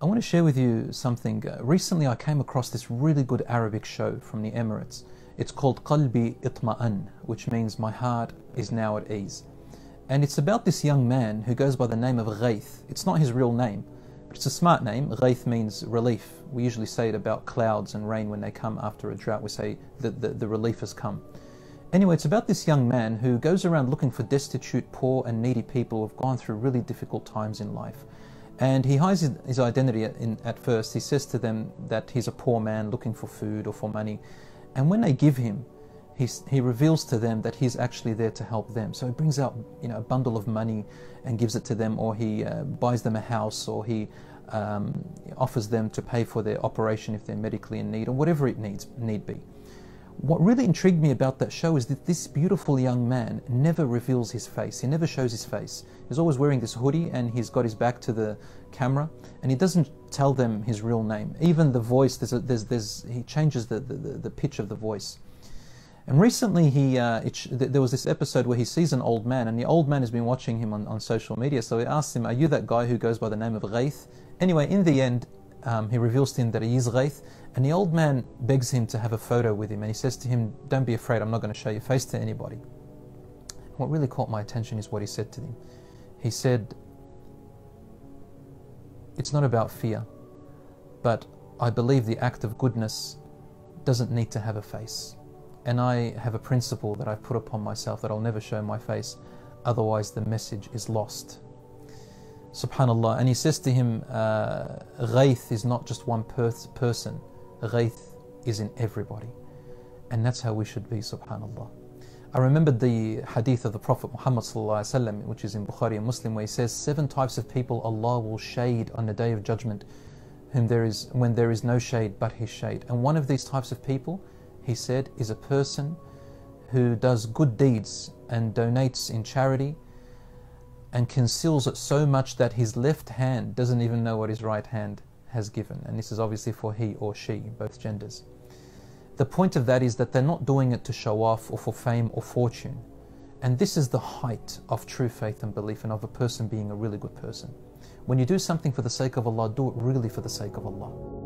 I want to share with you something. Uh, recently, I came across this really good Arabic show from the Emirates. It's called Qalbi Itma'an, which means my heart is now at ease. And it's about this young man who goes by the name of Ghaith. It's not his real name, but it's a smart name. Ghaith means relief. We usually say it about clouds and rain when they come after a drought. We say that the, the relief has come. Anyway, it's about this young man who goes around looking for destitute, poor, and needy people who've gone through really difficult times in life. And he hides his identity at first. He says to them that he's a poor man looking for food or for money. And when they give him, he reveals to them that he's actually there to help them. So he brings out you know, a bundle of money and gives it to them, or he uh, buys them a house, or he um, offers them to pay for their operation if they're medically in need, or whatever it needs need be. What really intrigued me about that show is that this beautiful young man never reveals his face. He never shows his face. He's always wearing this hoodie and he's got his back to the camera and he doesn't tell them his real name. Even the voice, there's a, there's, there's, he changes the, the, the pitch of the voice. And recently, he uh, it, there was this episode where he sees an old man, and the old man has been watching him on, on social media. So he asks him, Are you that guy who goes by the name of Ghaith? Anyway, in the end, um, he reveals to him that he is Ghaith, and the old man begs him to have a photo with him, and he says to him, Don't be afraid, I'm not going to show your face to anybody. What really caught my attention is what he said to him. He said, It's not about fear, but I believe the act of goodness doesn't need to have a face. And I have a principle that I've put upon myself that I'll never show my face, otherwise, the message is lost. Subhanallah. And he says to him, uh, Ghaith is not just one per- person, Ghaith is in everybody. And that's how we should be, subhanallah. I remembered the hadith of the Prophet Muhammad وسلم, which is in Bukhari and Muslim, where he says, Seven types of people Allah will shade on the day of judgment, whom there is when there is no shade but his shade. And one of these types of people, he said, is a person who does good deeds and donates in charity and conceals it so much that his left hand doesn't even know what his right hand has given. And this is obviously for he or she, both genders. The point of that is that they're not doing it to show off or for fame or fortune. And this is the height of true faith and belief and of a person being a really good person. When you do something for the sake of Allah, do it really for the sake of Allah.